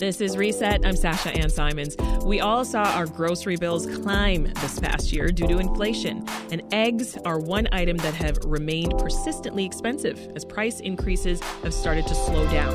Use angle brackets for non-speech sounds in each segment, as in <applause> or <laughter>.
This is Reset. I'm Sasha Ann Simons. We all saw our grocery bills climb this past year due to inflation, and eggs are one item that have remained persistently expensive as price increases have started to slow down.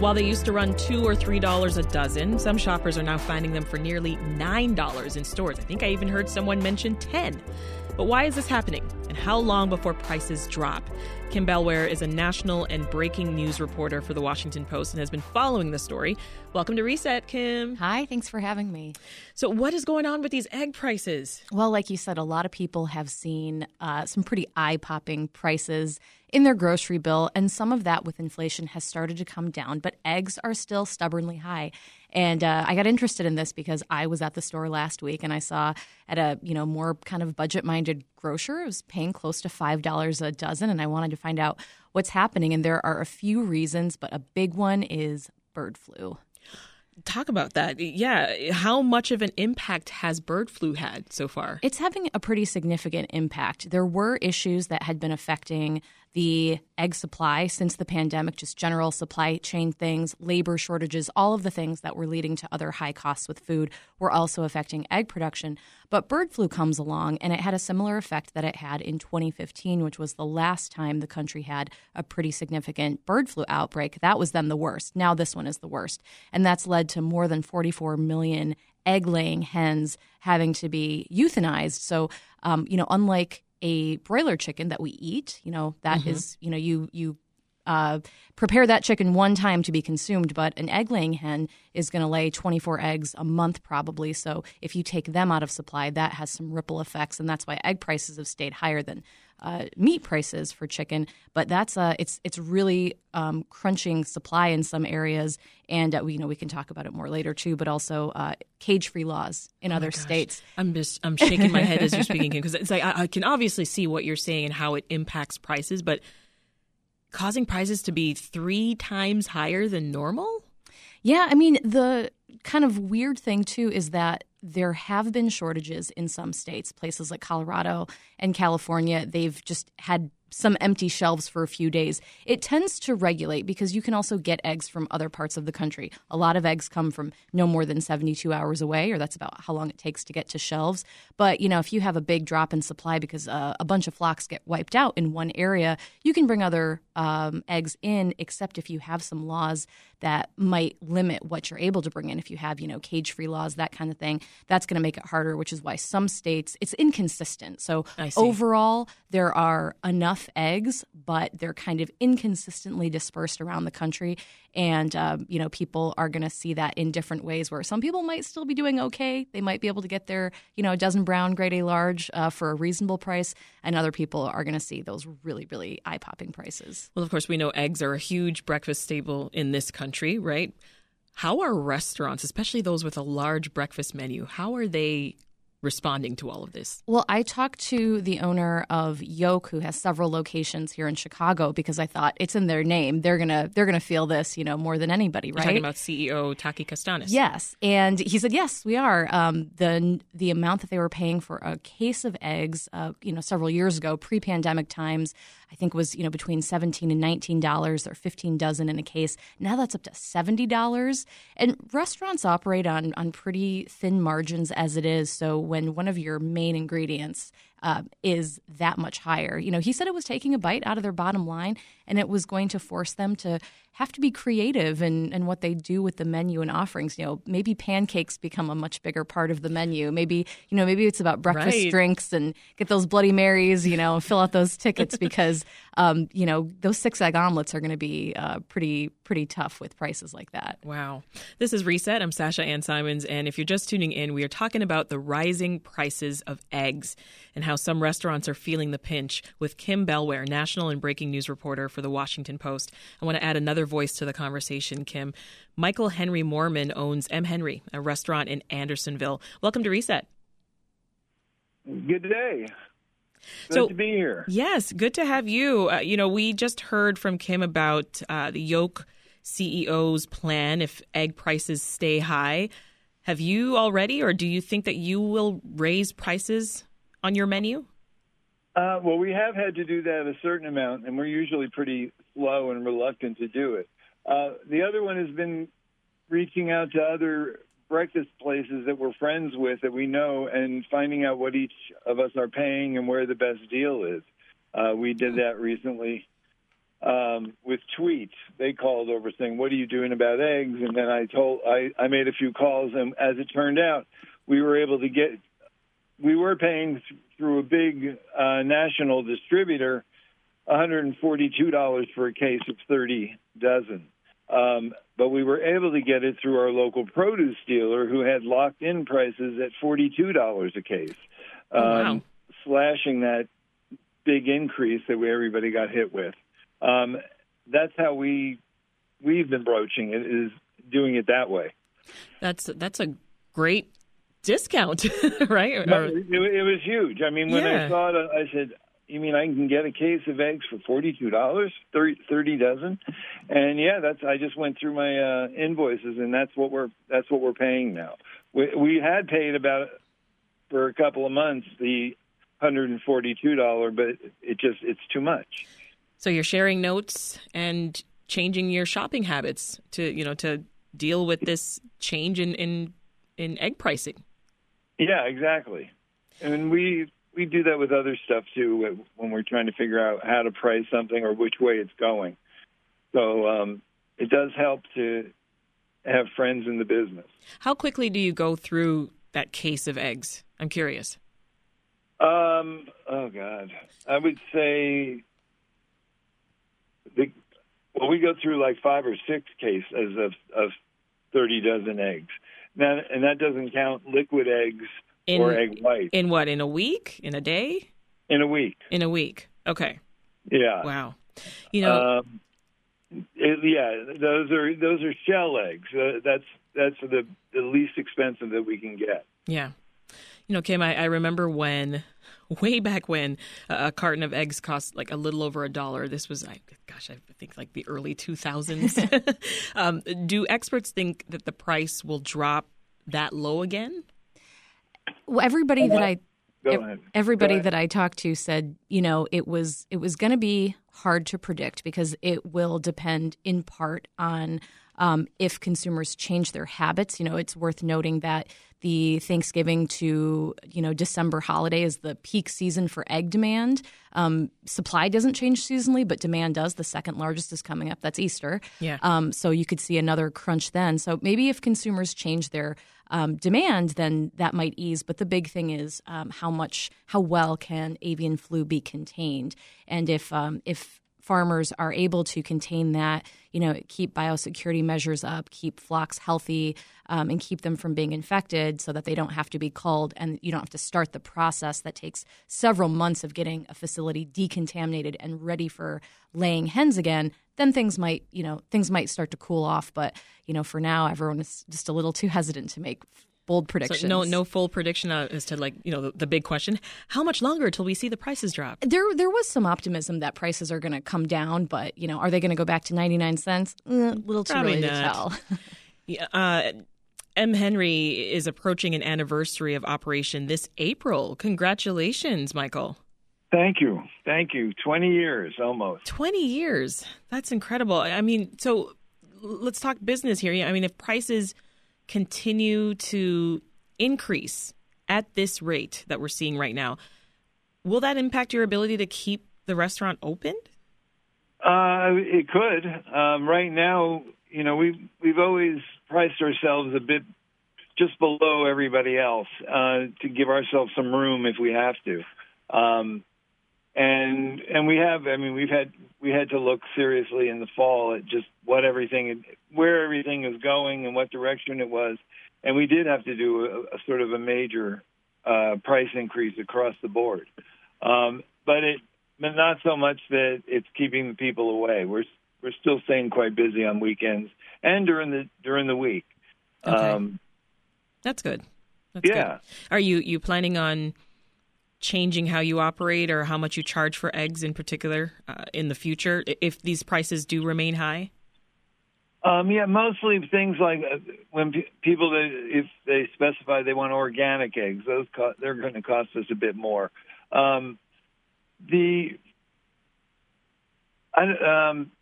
While they used to run two or three dollars a dozen, some shoppers are now finding them for nearly nine dollars in stores. I think I even heard someone mention ten. But why is this happening? And how long before prices drop? Kim Bellware is a national and breaking news reporter for the Washington Post and has been following the story. Welcome to Reset, Kim. Hi, thanks for having me. So, what is going on with these egg prices? Well, like you said, a lot of people have seen uh, some pretty eye popping prices in their grocery bill, and some of that with inflation has started to come down, but eggs are still stubbornly high. And uh, I got interested in this because I was at the store last week and I saw at a you know more kind of budget minded grocer it was paying close to five dollars a dozen, and I wanted to find out what's happening. And there are a few reasons, but a big one is bird flu. Talk about that. Yeah. How much of an impact has bird flu had so far? It's having a pretty significant impact. There were issues that had been affecting the egg supply since the pandemic, just general supply chain things, labor shortages, all of the things that were leading to other high costs with food were also affecting egg production. But bird flu comes along, and it had a similar effect that it had in 2015, which was the last time the country had a pretty significant bird flu outbreak. That was then the worst. Now this one is the worst. And that's led to more than 44 million egg laying hens having to be euthanized. So, um, you know, unlike a broiler chicken that we eat. You know, that mm-hmm. is, you know, you you uh, prepare that chicken one time to be consumed, but an egg laying hen is going to lay 24 eggs a month probably. So if you take them out of supply, that has some ripple effects, and that's why egg prices have stayed higher than uh, meat prices for chicken, but that's uh, it's it's really um, crunching supply in some areas, and uh, we you know we can talk about it more later too. But also uh, cage free laws in oh other states. I'm just I'm shaking my head as you're <laughs> speaking because it's like I, I can obviously see what you're saying and how it impacts prices, but causing prices to be three times higher than normal. Yeah, I mean the kind of weird thing too is that there have been shortages in some states, places like Colorado and California. They've just had some empty shelves for a few days. It tends to regulate because you can also get eggs from other parts of the country. A lot of eggs come from no more than 72 hours away, or that's about how long it takes to get to shelves. But, you know, if you have a big drop in supply because uh, a bunch of flocks get wiped out in one area, you can bring other um, eggs in, except if you have some laws that might limit what you're able to bring in. If you have, you know, cage free laws, that kind of thing, that's going to make it harder, which is why some states, it's inconsistent. So overall, there are enough eggs, but they're kind of inconsistently dispersed around the country. And um, you know people are going to see that in different ways where some people might still be doing okay. They might be able to get their you know a dozen brown grade a large uh, for a reasonable price. And other people are going to see those really really eye-popping prices. Well of course we know eggs are a huge breakfast staple in this country right? How are restaurants especially those with a large breakfast menu how are they responding to all of this? Well, I talked to the owner of Yolk, who has several locations here in Chicago, because I thought it's in their name. They're gonna they're gonna feel this, you know, more than anybody, right? You're talking about CEO Taki Kastanis. Yes, and he said yes, we are. Um, the the amount that they were paying for a case of eggs, uh, you know, several years ago, pre pandemic times. I think was you know between seventeen and nineteen dollars or fifteen dozen in a case. Now that's up to seventy dollars, and restaurants operate on on pretty thin margins as it is. So when one of your main ingredients uh, is that much higher. You know, he said it was taking a bite out of their bottom line and it was going to force them to have to be creative in, in what they do with the menu and offerings. You know, maybe pancakes become a much bigger part of the menu. Maybe, you know, maybe it's about breakfast right. drinks and get those Bloody Marys, you know, fill out those tickets <laughs> because, um, you know, those six egg omelets are going to be uh, pretty, pretty tough with prices like that. Wow. This is Reset. I'm Sasha Ann Simons. And if you're just tuning in, we are talking about the rising prices of eggs and how some restaurants are feeling the pinch with Kim Bellware, national and breaking news reporter for the Washington Post. I want to add another voice to the conversation, Kim. Michael Henry Moorman owns M. Henry, a restaurant in Andersonville. Welcome to Reset. Good day. Good so, to be here. Yes, good to have you. Uh, you know, we just heard from Kim about uh, the yolk CEO's plan if egg prices stay high. Have you already, or do you think that you will raise prices on your menu? Uh, well, we have had to do that a certain amount, and we're usually pretty slow and reluctant to do it. Uh, the other one has been reaching out to other breakfast places that we're friends with that we know and finding out what each of us are paying and where the best deal is. Uh, we did that recently um, with tweets. They called over saying, "What are you doing about eggs?" And then I told I, I made a few calls, and as it turned out, we were able to get. We were paying th- through a big uh, national distributor, $142 for a case of 30 dozen. Um, but we were able to get it through our local produce dealer who had locked in prices at $42 a case, Oh, wow. um, slashing that big increase that we, everybody got hit with. Um, that's how we we've been broaching it is doing it that way. That's that's a great discount, <laughs> right? No, it, it was huge. I mean, when Yeah. I saw it, I said, "You mean I can get a case of eggs for forty-two dollars, 30, 30 dozen?" And yeah, that's. I just went through my uh, invoices, and that's what we're that's what we're paying now. We, we had paid about for a couple of months the hundred and forty-two dollar, but it just it's too much. So you're sharing notes and changing your shopping habits to you know to deal with this change in in, in egg pricing. Yeah, exactly. And we we do that with other stuff too when we're trying to figure out how to price something or which way it's going. So um, it does help to have friends in the business. How quickly do you go through that case of eggs? I'm curious. Um, oh God, I would say the, well, we go through like five or six cases of of thirty dozen eggs. Now, and that doesn't count liquid eggs In- or egg whites. In what? In a week? In a day? in a week. In a week. Okay. Yeah. Wow. You know, Um, it, yeah, those are those are shell eggs. Uh, that's that's the the least expensive that we can get. yeah. You know, Kim, I, I remember when, way back when, a, a carton of eggs cost like a little over a dollar. This was, I, gosh, I think like the early 2000s. <laughs> um, do experts think that the price will drop that low again? Well, everybody that I Go ahead. everybody that I talked to said, you know, it was it was going to be hard to predict because it will depend in part on um, if consumers change their habits. You know, it's worth noting that the Thanksgiving to you know December holiday is the peak season for egg demand. Um, supply doesn't change seasonally, but demand does. The second largest is coming up. That's Easter. Yeah. Um, so you could see another crunch then. So maybe if consumers change their um, demand, then that might ease. But the big thing is um, how much, how well can avian flu be contained, and if um, if farmers are able to contain that, you know, keep biosecurity measures up, keep flocks healthy, um, and keep them from being infected so that they don't have to be culled and you don't have to start the process that takes several months of getting a facility decontaminated and ready for laying hens again, then things might, you know, things might start to cool off. But, you know, for now, everyone is just a little too hesitant to make bold predictions. So no, no full prediction uh, as to like you know the, the big question: how much longer till we see the prices drop? There, there was some optimism that prices are going to come down, but you know, are they going to go back to ninety nine cents? Eh, a little too Probably early not. to tell. <laughs> Yeah, Uh, M. Henry is approaching an anniversary of operation this April. Congratulations, Michael. Thank you, thank you. Twenty years almost. 20 years. That's incredible. I mean, so let's talk business here. I mean, if prices continue to increase at this rate that we're seeing right now, will that impact your ability to keep the restaurant open? Uh, it could. Um, right now, you know, we've we've always priced ourselves a bit just below everybody else uh, to give ourselves some room if we have to. Um, and and we have. I mean, we've had we had to look seriously in the fall at just what everything, where everything is going, and what direction it was. And we did have to do a, a sort of a major uh, price increase across the board. Um, but it but not so much that it's keeping the people away. We're we're still staying quite busy on weekends and during the during the week. Okay. Um, That's good. That's Yeah. good. Are you you planning on changing how you operate or how much you charge for eggs in particular uh, in the future if these prices do remain high? um, yeah, mostly things like uh, when pe- people that if they specify they want organic eggs, those co- they're going to cost us a bit more. Um, the I um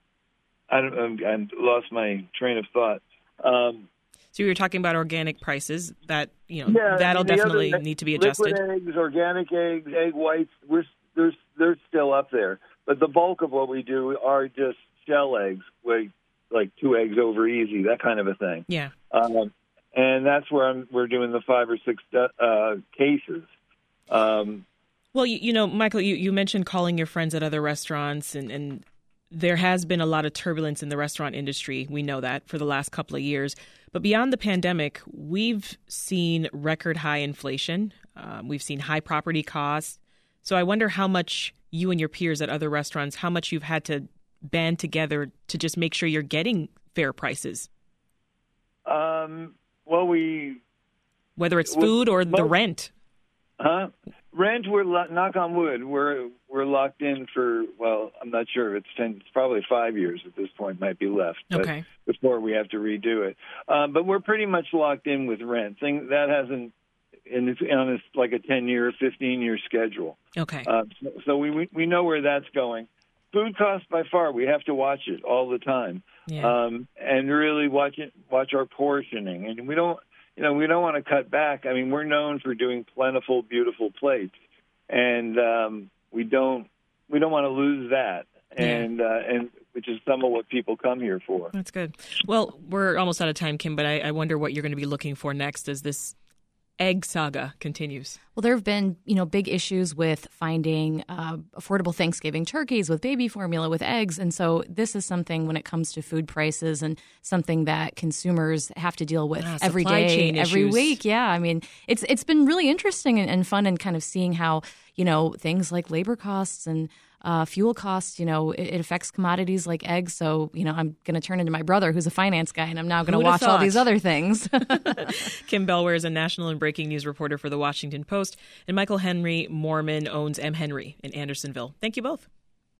I um, I lost my train of thought. Um, So you're talking about organic prices that you know yeah, that'll mean, definitely other- need to be adjusted. Liquid eggs, organic eggs, egg whites, we're they're they're still up there. But the bulk of what we do are just shell eggs, like like two eggs over easy, that kind of a thing. Yeah. Um, and that's where I'm, we're doing the five or six uh, cases. Um, Well, you, you know, Michael, you, you mentioned calling your friends at other restaurants, and, and there has been a lot of turbulence in the restaurant industry. We know that for the last couple of years. But beyond the pandemic, we've seen record high inflation. Um, we've seen high property costs. So I wonder how much you and your peers at other restaurants, how much you've had to band together to just make sure you're getting fair prices, um, well, we whether it's food or the most- rent. Huh? Rent, we're lo- knock on wood. We're we're locked in for well, I'm not sure. It's ten. It's probably five years at this point. Might be left. but Okay. Before we have to redo it, um, but we're pretty much locked in with rent. Thing that hasn't, and it's on a, like a ten year, fifteen year schedule. Okay. Uh, so, so we we we know where that's going. Food costs by far. We have to watch it all the time, Yeah. um, and really watch it. Watch our portioning, and we don't. You know, we don't want to cut back. I mean, we're known for doing plentiful, beautiful plates, and um, we don't. We don't want to lose that, Yeah. and uh, and which is some of what people come here for. That's good. Well, we're almost out of time, Kim, but I, I wonder what you're going to be looking for next as this egg saga continues. Well, there have been, you know, big issues with finding uh, affordable Thanksgiving turkeys with baby formula with eggs, and so this is something when it comes to food prices and something that consumers have to deal with Ah, every day, every issues. week. Yeah, I mean, it's it's been really interesting and, and fun, and kind of seeing how you know things like labor costs and uh, fuel costs, you know, it, it affects commodities like eggs. So, you know, I'm going to turn into my brother, who's a finance guy, and I'm now going to watch all these other things. <laughs> <laughs> Kim Bellware is a national and breaking news reporter for the Washington Post, and Michael Henry Moorman owns M. Henry in Andersonville. Thank you both.